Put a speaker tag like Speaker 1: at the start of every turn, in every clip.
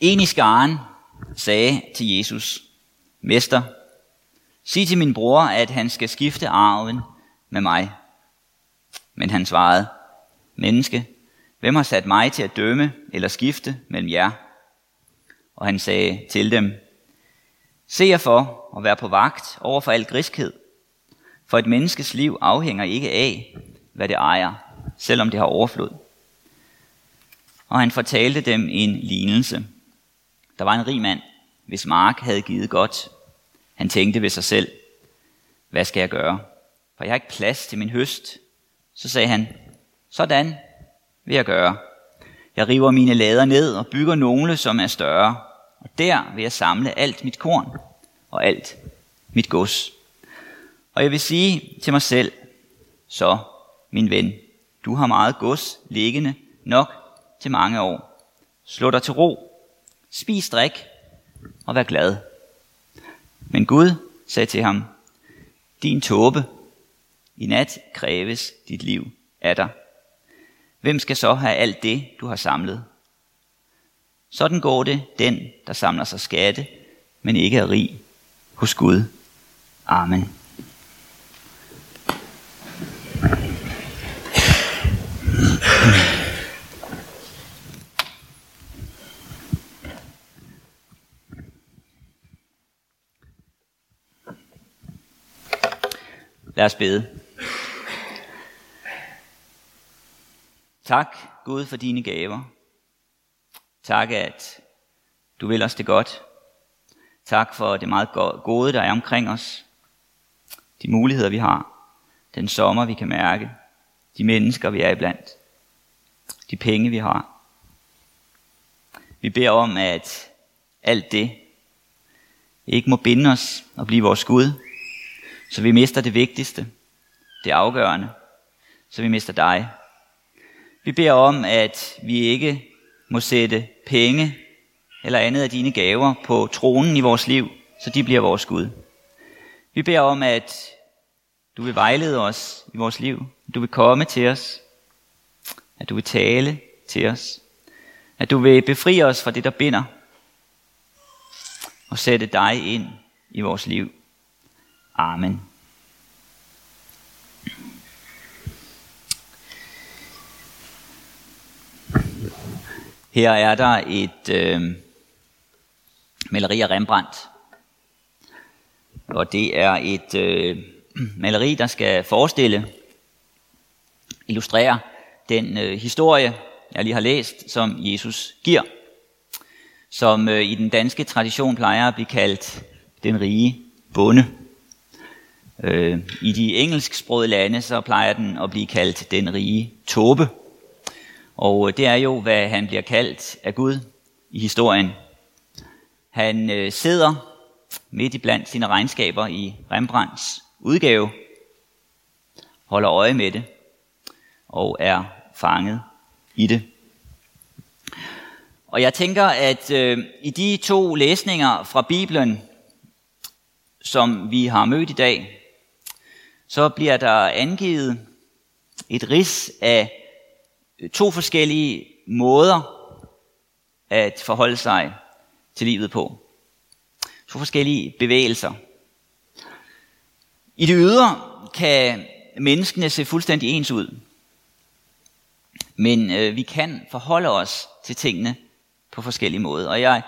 Speaker 1: En i skaren sagde til Jesus, Mester, sig til min bror, at han skal skifte arven med mig. Men han svarede, Menneske, hvem har sat mig til at dømme eller skifte mellem jer? Og han sagde til dem, Se jer for at være på vagt over for al griskhed, for et menneskes liv afhænger ikke af, hvad det ejer, selvom det har overflod. Og han fortalte dem en lignelse. Der var en rig mand, hvis mark havde givet godt. Han tænkte ved sig selv, hvad skal jeg gøre? For jeg har ikke plads til min høst. Så sagde han, sådan vil jeg gøre. Jeg river mine lader ned og bygger nogle, som er større. Og der vil jeg samle alt mit korn og alt mit gods. Og jeg vil sige til mig selv, så min ven, du har meget gods liggende nok til mange år. Slå dig til ro, spis drik og vær glad. Men Gud sagde til ham, din tåbe, i nat kræves dit liv af dig. Hvem skal så have alt det, du har samlet? Sådan går det den, der samler sig skatte, men ikke er rig hos Gud. Amen. Lad os bede. Tak, Gud, for dine gaver. Tak, at du vil os det godt. Tak for det meget gode, der er omkring os. De muligheder, vi har. Den sommer, vi kan mærke. De mennesker, vi er iblandt. De penge, vi har. Vi beder om, at alt det ikke må binde os og blive vores Gud, så vi mister det vigtigste, det afgørende, så vi mister dig. Vi beder om, at vi ikke må sætte penge eller andet af dine gaver på tronen i vores liv, så de bliver vores Gud. Vi beder om, at du vil vejlede os i vores liv, at du vil komme til os, at du vil tale til os, at du vil befri os fra det, der binder, og sætte dig ind i vores liv. Amen. Her er der et øh, maleri af Rembrandt. Og det er et øh, maleri, der skal forestille, illustrere den øh, historie, jeg lige har læst, som Jesus giver. Som øh, i den danske tradition plejer at blive kaldt den rige bonde. Øh, I de engelsksprogede lande, så plejer den at blive kaldt den rige tåbe. Og øh, det er jo, hvad han bliver kaldt af Gud i historien. Han øh, sidder midt i blandt sine regnskaber i Rembrandts udgave, holder øje med det og er fanget i det. Og jeg tænker, at øh, i de to læsninger fra Bibelen, som vi har mødt i dag, så bliver der angivet et ris af øh, to forskellige måder at forholde sig til livet på. To forskellige bevægelser. I det ydre kan menneskene se fuldstændig ens ud. Men øh, vi kan forholde os til tingene på forskellige måder. Og jeg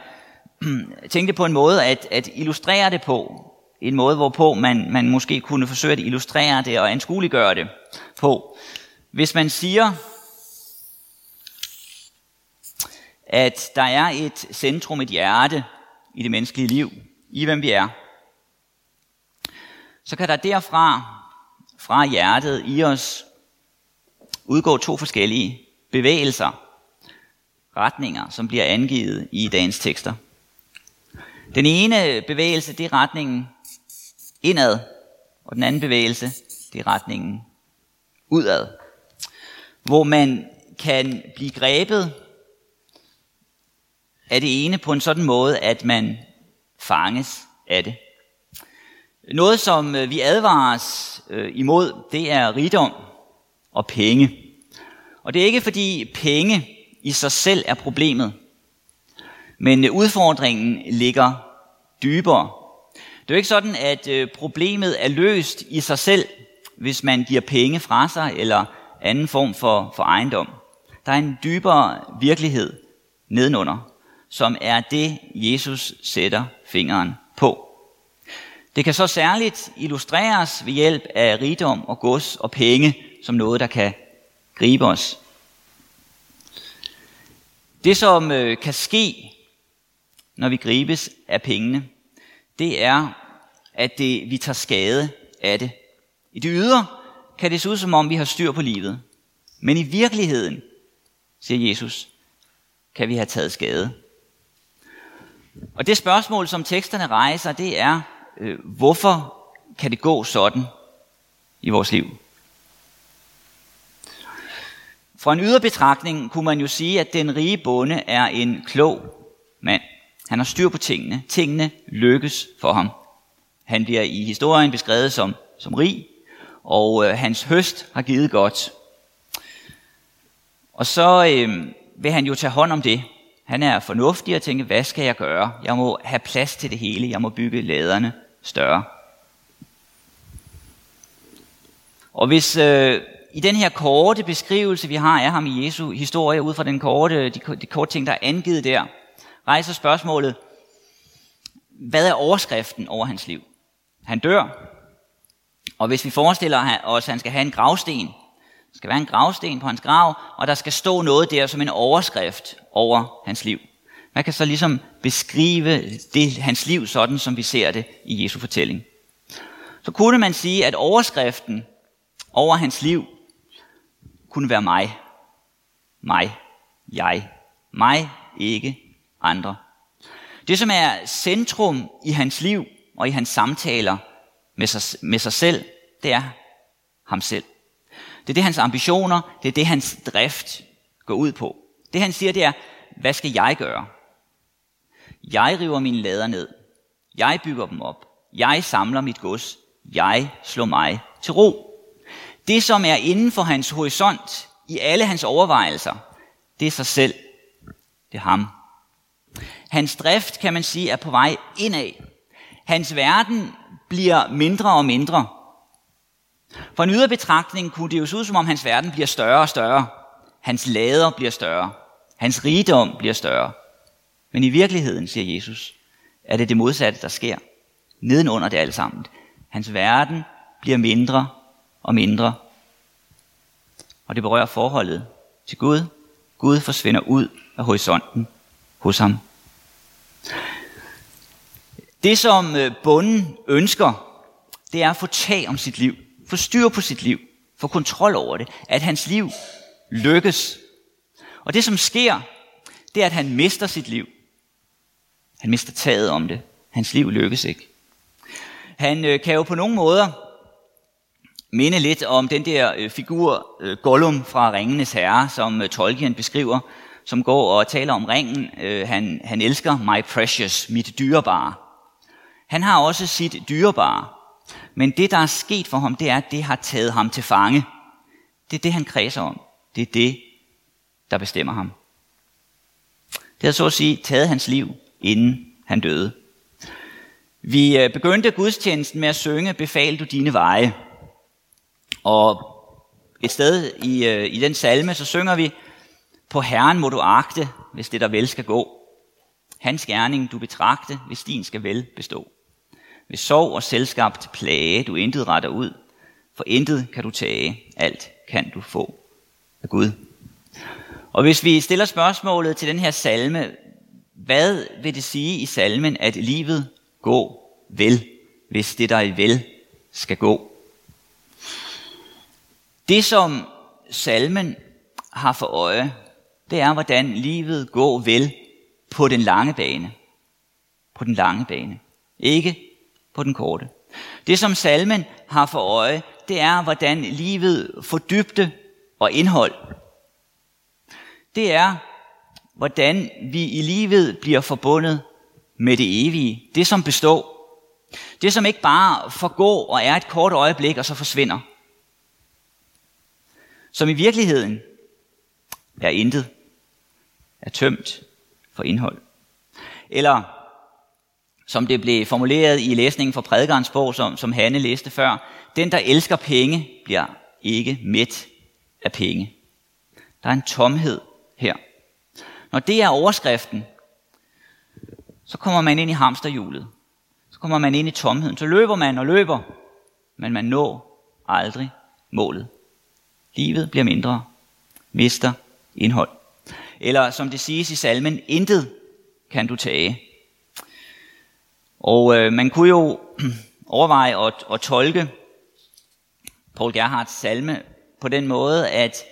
Speaker 1: tænkte på en måde at, at illustrere det på. En måde, hvorpå man, man måske kunne forsøge at illustrere det og anskueliggøre det på. Hvis man siger, at der er et centrum, et hjerte i det menneskelige liv, i hvem vi er, så kan der derfra, fra hjertet i os, udgå to forskellige bevægelser, retninger, som bliver angivet i dagens tekster. Den ene bevægelse, det er retningen indad, og den anden bevægelse, det er retningen udad. Hvor man kan blive grebet af det ene på en sådan måde, at man fanges af det. Noget, som øh, vi advares øh, imod, det er rigdom og penge. Og det er ikke fordi penge i sig selv er problemet, Men øh, udfordringen ligger dybere. Det er jo ikke sådan, at øh, problemet er løst i sig selv, hvis man giver penge fra sig eller anden form for, for ejendom. Der er en dybere virkelighed nedenunder, som er det, Jesus sætter fingeren på. Det kan så særligt illustreres ved hjælp af rigdom og gods og penge som noget, der kan gribe os. Det, som øh, kan ske, når vi gribes af pengene, det er, at det, vi tager skade af det. I det ydre kan det se ud som om, vi har styr på livet. Men i virkeligheden, siger Jesus, kan vi have taget skade. Og det spørgsmål, som teksterne rejser, det er, øh, hvorfor kan det gå sådan i vores liv? Fra en ydre betragtning kunne man jo sige, at den rige bonde er en klog mand. Han har styr på tingene. Tingene lykkes for ham. Han bliver i historien beskrevet som, som rig, og øh, hans høst har givet godt. Og så øh, vil han jo tage hånd om det. Han er fornuftig og tænker, hvad skal jeg gøre? Jeg må have plads til det hele. Jeg må bygge laderne større. Og hvis øh, i den her korte beskrivelse, vi har af ham i Jesu historie, ud fra den korte, de, de korte ting, der er angivet der, rejser spørgsmålet, hvad er overskriften over hans liv? Han dør, og hvis vi forestiller os, at han skal have en gravsten, der skal være en gravsten på hans grav, og der skal stå noget der som en overskrift over hans liv. Man kan så ligesom beskrive det, hans liv sådan, som vi ser det i Jesu fortælling. Så kunne man sige, at overskriften over hans liv kunne være mig. Mig. Jeg. Mig, ikke andre. Det, som er centrum i hans liv og i hans samtaler med sig, med sig selv, det er ham selv. Det er det, hans ambitioner, det er det, hans drift går ud på. Det, han siger, det er, hvad skal jeg gøre? Jeg river mine lader ned. Jeg bygger dem op. Jeg samler mit gods. Jeg slår mig til ro. Det, som er inden for hans horisont i alle hans overvejelser, det er sig selv. Det er ham. Hans drift, kan man sige, er på vej indad. Hans verden bliver mindre og mindre. For en ydre betragtning kunne det jo se ud, som om hans verden bliver større og større. Hans lader bliver større. Hans rigdom bliver større. Men i virkeligheden, siger Jesus, er det det modsatte, der sker. Nedenunder det alt sammen. Hans verden bliver mindre og mindre. Og det berører forholdet til Gud. Gud forsvinder ud af horisonten hos ham. Det, som øh, bunden ønsker, det er at få tag om sit liv, få styr på sit liv, få kontrol over det, at hans liv lykkes. Og det, som sker, det er, at han mister sit liv. Han mister taget om det. Hans liv lykkes ikke. Han øh, kan jo på nogle måder minde lidt om den der øh, figur Gollum fra Ringenes Herre, som Tolkien beskriver, som går og taler om ringen. Han, han elsker my precious, mit dyrebare. Han har også sit dyrebare. Men det, der er sket for ham, det er, at det har taget ham til fange. Det er det, han kredser om. Det er det, der bestemmer ham. Det har så at sige taget hans liv, inden han døde. Vi øh, begyndte gudstjenesten med at synge Befal du dine veje. Og et sted i, øh, i den salme, så synger vi, På Herren må du agte, hvis det der vel skal gå. Hans gerning du betragte, hvis din skal vel bestå. Ved sorg og selskabt plage du intet retter ud, for intet kan du tage, alt kan du få af Gud. Og hvis vi stiller spørgsmålet til den her salme, hvad vil det sige i salmen, at livet går vel, hvis det dig vel skal gå? Det som salmen har for øje, det er, hvordan livet går vel på den lange bane. På den lange bane. Ikke på den korte. Det som salmen har for øje, det er, hvordan livet får dybde og indhold. Det er, hvordan vi i livet bliver forbundet med det evige. Det som består. Det som ikke bare forgår og er et kort øjeblik og så forsvinder. Som i virkeligheden er intet, er tømt for indhold. Eller som det blev formuleret i læsningen fra prædikernes bog, som, som Hanne læste før, den, der elsker penge, bliver ikke mæt af penge. Der er en tomhed her. Når det er overskriften, så kommer man ind i hamsterhjulet. Så kommer man ind i tomheden. Så løber man og løber, men man når aldrig målet. Livet bliver mindre, mister indhold. Eller som det siges i salmen, intet kan du tage. Og øh, man kunne jo overveje at, at tolke Paul Gerhards salme på den måde, at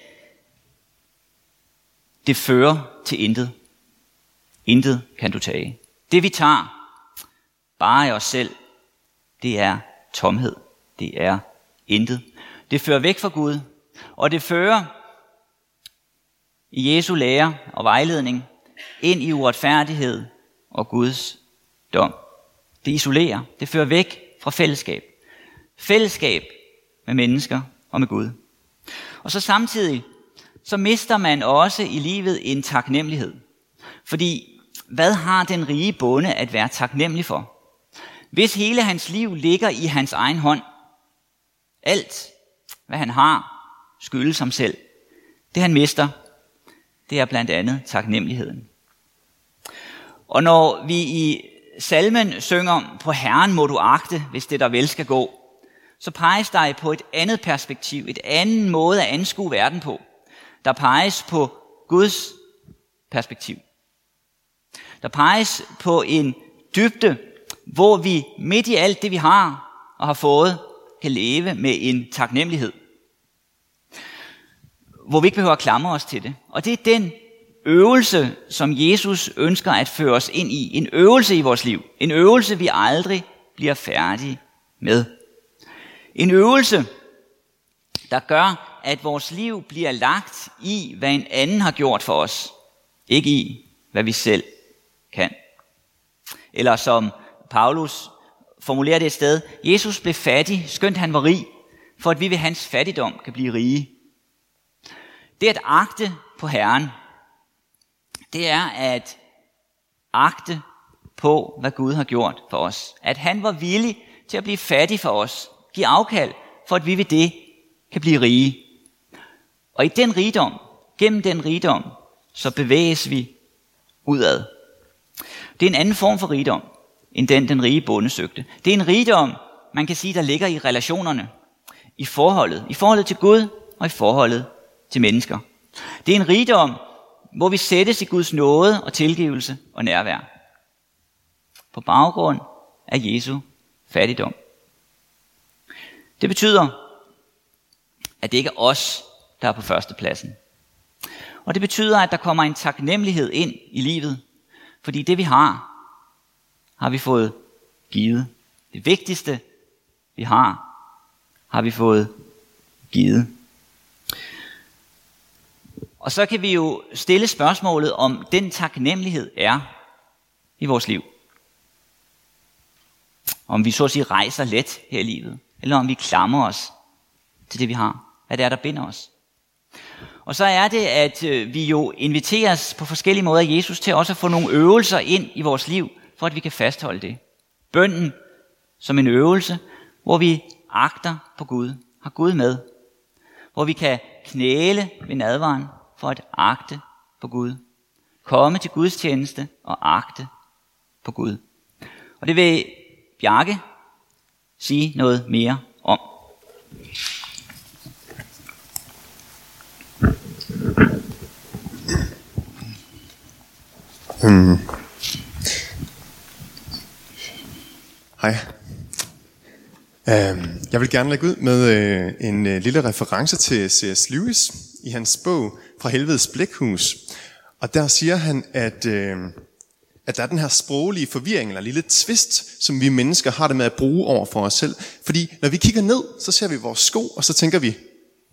Speaker 1: det fører til intet. Intet kan du tage. Det vi tager, bare i os selv, det er tomhed. Det er intet. Det fører væk fra Gud, og det fører i Jesu lære og vejledning ind i uretfærdighed og Guds dom. Det isolerer, det fører væk fra fællesskab. Fællesskab med mennesker og med Gud. Og så samtidig, så mister man også i livet en taknemmelighed. Fordi hvad har den rige bonde at være taknemmelig for? Hvis hele hans liv ligger i hans egen hånd, alt hvad han har, skyldes ham selv. Det han mister, det er blandt andet taknemmeligheden. Og når vi i salmen synger, på Herren må du agte, hvis det der vel skal gå, så peges der på et andet perspektiv, et anden måde at anskue verden på. Der peges på Guds perspektiv. Der peges på en dybde, hvor vi midt i alt det, vi har og har fået, kan leve med en taknemmelighed. Hvor vi ikke behøver at klamre os til det. Og det er den øvelse, som Jesus ønsker at føre os ind i. En øvelse i vores liv. En øvelse, vi aldrig bliver færdige med. En øvelse, der gør, at vores liv bliver lagt i, hvad en anden har gjort for os. Ikke i, hvad vi selv kan. Eller som Paulus formulerer det et sted, Jesus blev fattig, skønt han var rig, for at vi ved hans fattigdom kan blive rige. Det at agte på Herren, det er at agte på, hvad Gud har gjort for os. At han var villig til at blive fattig for os, give afkald, for at vi ved det kan blive rige. Og i den rigdom, gennem den rigdom, så bevæges vi udad. Det er en anden form for rigdom, end den den rige bonde søgte. Det er en rigdom, man kan sige, der ligger i relationerne, i forholdet, i forholdet til Gud og i forholdet til mennesker. Det er en rigdom, hvor vi sættes i Guds nåde og tilgivelse og nærvær. På baggrund af Jesu fattigdom. Det betyder, at det ikke er os, der er på førstepladsen. Og det betyder, at der kommer en taknemmelighed ind i livet, fordi det vi har, har vi fået givet. Det vigtigste, vi har, har vi fået givet. Og så kan vi jo stille spørgsmålet, om den taknemmelighed er i vores liv. Om vi så at sige rejser let her i livet, eller om vi klamrer os til det, vi har. Hvad det er, der binder os. Og så er det, at øh, vi jo inviteres på forskellige måder af Jesus til også at få nogle øvelser ind i vores liv, for at vi kan fastholde det. Bønden som en øvelse, hvor vi agter på Gud, har Gud med. Hvor vi kan knæle ved nadvaren for at agte på Gud. Komme til Guds tjeneste og agte på Gud. Og det vil Bjarke sige noget mere om.
Speaker 2: Hmm. Hej. Uh, jeg vil gerne lægge ud med øh, en øh, lille reference til C.S. Lewis i hans bog fra helvedes blækhus. Og der siger han, at, øh, at der er den her sproglige forvirring, eller lille twist, som vi mennesker har det med at bruge over for os selv. Fordi når vi kigger ned, så ser vi vores sko, og så tænker vi,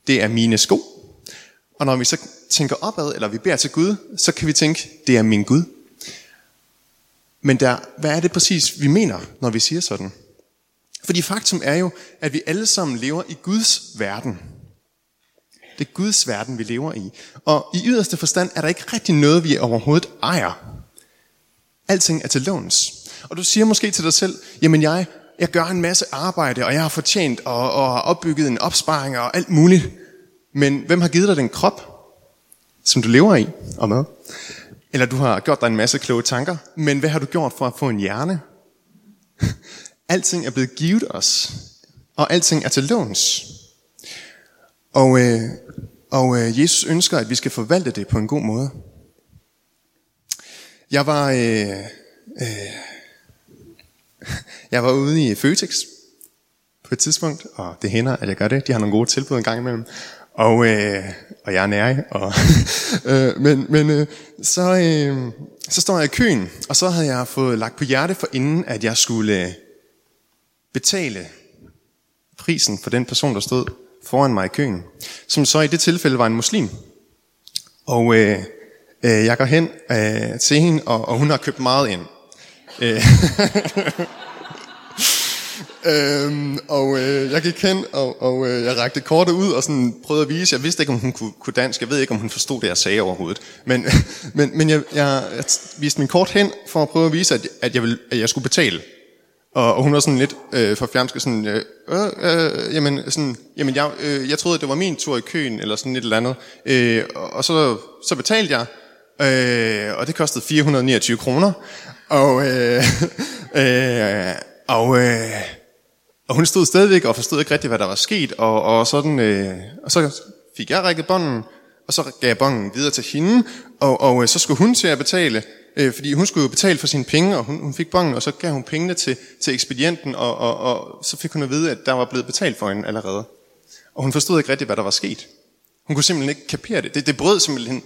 Speaker 2: det er mine sko. Og når vi så tænker opad, eller vi beder til Gud, så kan vi tænke, det er min Gud. Men der, hvad er det præcis, vi mener, når vi siger sådan? Fordi faktum er jo, at vi alle sammen lever i Guds verden. Det er Guds verden, vi lever i. Og i yderste forstand er der ikke rigtig noget, vi overhovedet ejer. Alting er til låns. Og du siger måske til dig selv, jamen jeg, jeg gør en masse arbejde, og jeg har fortjent og, og har opbygget en opsparing og alt muligt. Men hvem har givet dig den krop, som du lever i og med? Eller du har gjort dig en masse kloge tanker, men hvad har du gjort for at få en hjerne? Alting er blevet givet os, og alting er til låns. Og, øh, og øh, Jesus ønsker, at vi skal forvalte det på en god måde. Jeg var, øh, øh, jeg var ude i Føtex på et tidspunkt, og det hænder, at jeg gør det. De har nogle gode tilbud en gang imellem. Og, øh, og jeg er nærig. Og, øh, men men øh, så, øh, så står jeg i køen, og så havde jeg fået lagt på hjerte for inden, at jeg skulle betale prisen for den person, der stod foran mig i køen. Som så i det tilfælde var en muslim. Og øh, øh, jeg går hen øh, til hende, og, og hun har købt meget ind. Øh, Øhm, og øh, jeg gik hen, og, og øh, jeg rakte kortet ud og sådan prøvede at vise. Jeg vidste ikke, om hun kunne, kunne dansk. Jeg ved ikke, om hun forstod det, jeg sagde overhovedet. Men, men, men jeg, jeg, jeg viste min kort hen for at prøve at vise, at, at, jeg, ville, at jeg skulle betale. Og, og hun var sådan lidt øh, for fjernske, sådan, øh, øh, øh, jamen, sådan, jamen jeg, øh, jeg troede, at det var min tur i køen, eller sådan et eller andet. Øh, og så, så betalte jeg, øh, og det kostede 429 kroner. Og, øh, øh, og, øh, og hun stod stadigvæk og forstod ikke rigtigt, hvad der var sket, og, og, sådan, øh, og så fik jeg rækket bånden, og så gav jeg bånden videre til hende, og, og øh, så skulle hun til at betale, øh, fordi hun skulle jo betale for sine penge, og hun, hun fik bongen, og så gav hun pengene til, til ekspedienten, og, og, og så fik hun at vide, at der var blevet betalt for hende allerede. Og hun forstod ikke rigtigt, hvad der var sket. Hun kunne simpelthen ikke kapere det. Det, det brød simpelthen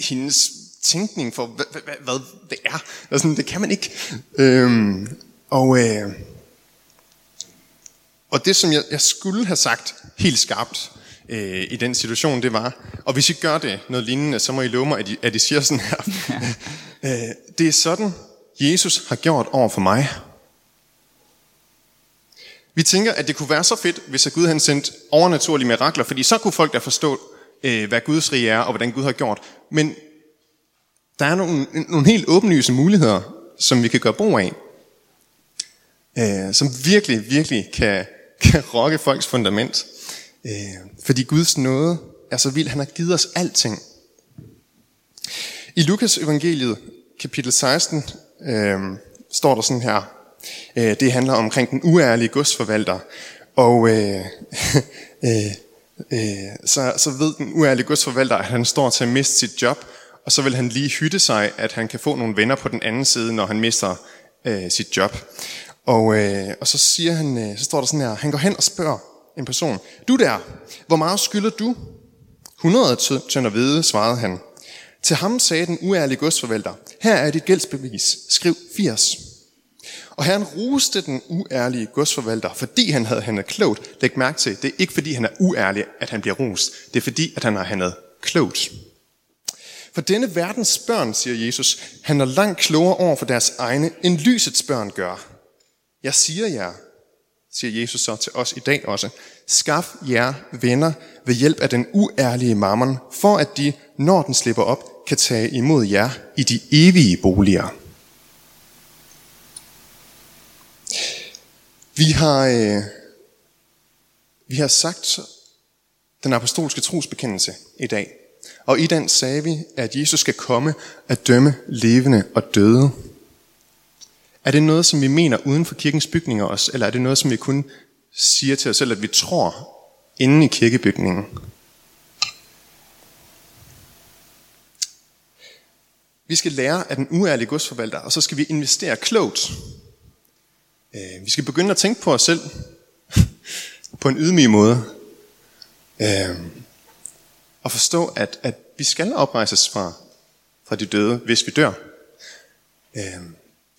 Speaker 2: hendes tænkning for, hvad, hvad, hvad det er. Altså, det kan man ikke. Øhm, og, øh, og det, som jeg, jeg skulle have sagt helt skarpt øh, i den situation, det var, og hvis I gør det noget lignende, så må I love mig, at I, at I siger sådan her. øh, det er sådan, Jesus har gjort over for mig. Vi tænker, at det kunne være så fedt, hvis at Gud han sendte overnaturlige mirakler, fordi så kunne folk da forstå, øh, hvad Guds rige er, og hvordan Gud har gjort. Men der er nogle, nogle helt åbenlyse muligheder, som vi kan gøre brug af, øh, som virkelig, virkelig kan, kan rokke folks fundament. Øh, fordi Guds nåde er så vild, han har givet os alting. I Lukas evangeliet, kapitel 16, øh, står der sådan her. Øh, det handler omkring den uærlige godsforvalter. Og øh, øh, øh, så, så ved den uærlige godsforvalter, at han står til at miste sit job, og så vil han lige hytte sig, at han kan få nogle venner på den anden side, når han mister øh, sit job. Og, øh, og så siger han, øh, så står der sådan her, han går hen og spørger en person, du der, hvor meget skylder du? 100 tønder hvide, svarede han. Til ham sagde den uærlige godsforvalter, her er dit gældsbevis, skriv 80. Og herren roste den uærlige godsforvalter, fordi han havde handlet klogt. Læg mærke til, det er ikke fordi han er uærlig, at han bliver rost. Det er fordi, at han har handlet klogt. For denne verdens børn, siger Jesus, han er langt klogere over for deres egne, end lysets børn gør. Jeg siger jer, siger Jesus så til os i dag også, skaf jer venner ved hjælp af den uærlige mammon, for at de, når den slipper op, kan tage imod jer i de evige boliger. Vi har, øh, vi har sagt den apostolske trosbekendelse i dag. Og i den sagde vi, at Jesus skal komme at dømme levende og døde. Er det noget, som vi mener uden for kirkens bygninger også, eller er det noget, som vi kun siger til os selv, at vi tror inde i kirkebygningen? Vi skal lære af den uærlige godsforvalter, og så skal vi investere klogt. Øh, vi skal begynde at tænke på os selv på en ydmyg måde. Øh, og forstå, at, at vi skal oprejses fra, fra de døde, hvis vi dør. Øh,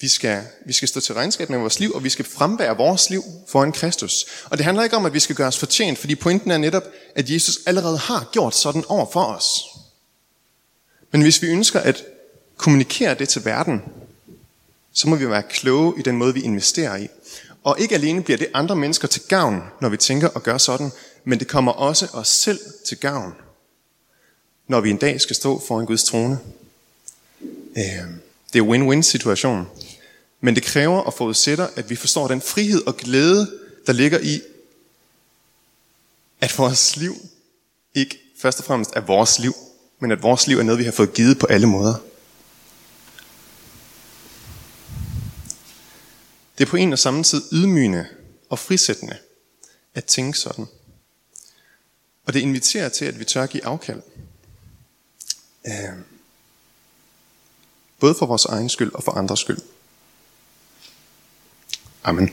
Speaker 2: vi skal, vi skal stå til regnskab med vores liv, og vi skal frembære vores liv foran Kristus. Og det handler ikke om, at vi skal gøre os fortjent, fordi pointen er netop, at Jesus allerede har gjort sådan over for os. Men hvis vi ønsker at kommunikere det til verden, så må vi være kloge i den måde, vi investerer i. Og ikke alene bliver det andre mennesker til gavn, når vi tænker og gør sådan, men det kommer også os selv til gavn, når vi en dag skal stå foran Guds trone. Øhm, det er win-win situation. Men det kræver og forudsætter, at vi forstår den frihed og glæde, der ligger i, at vores liv ikke først og fremmest er vores liv, men at vores liv er noget, vi har fået givet på alle måder. Det er på en og samme tid ydmygende og frisættende at tænke sådan. Og det inviterer til, at vi tør give afkald. Øhm, både for vores egen skyld og for andres skyld. Amen.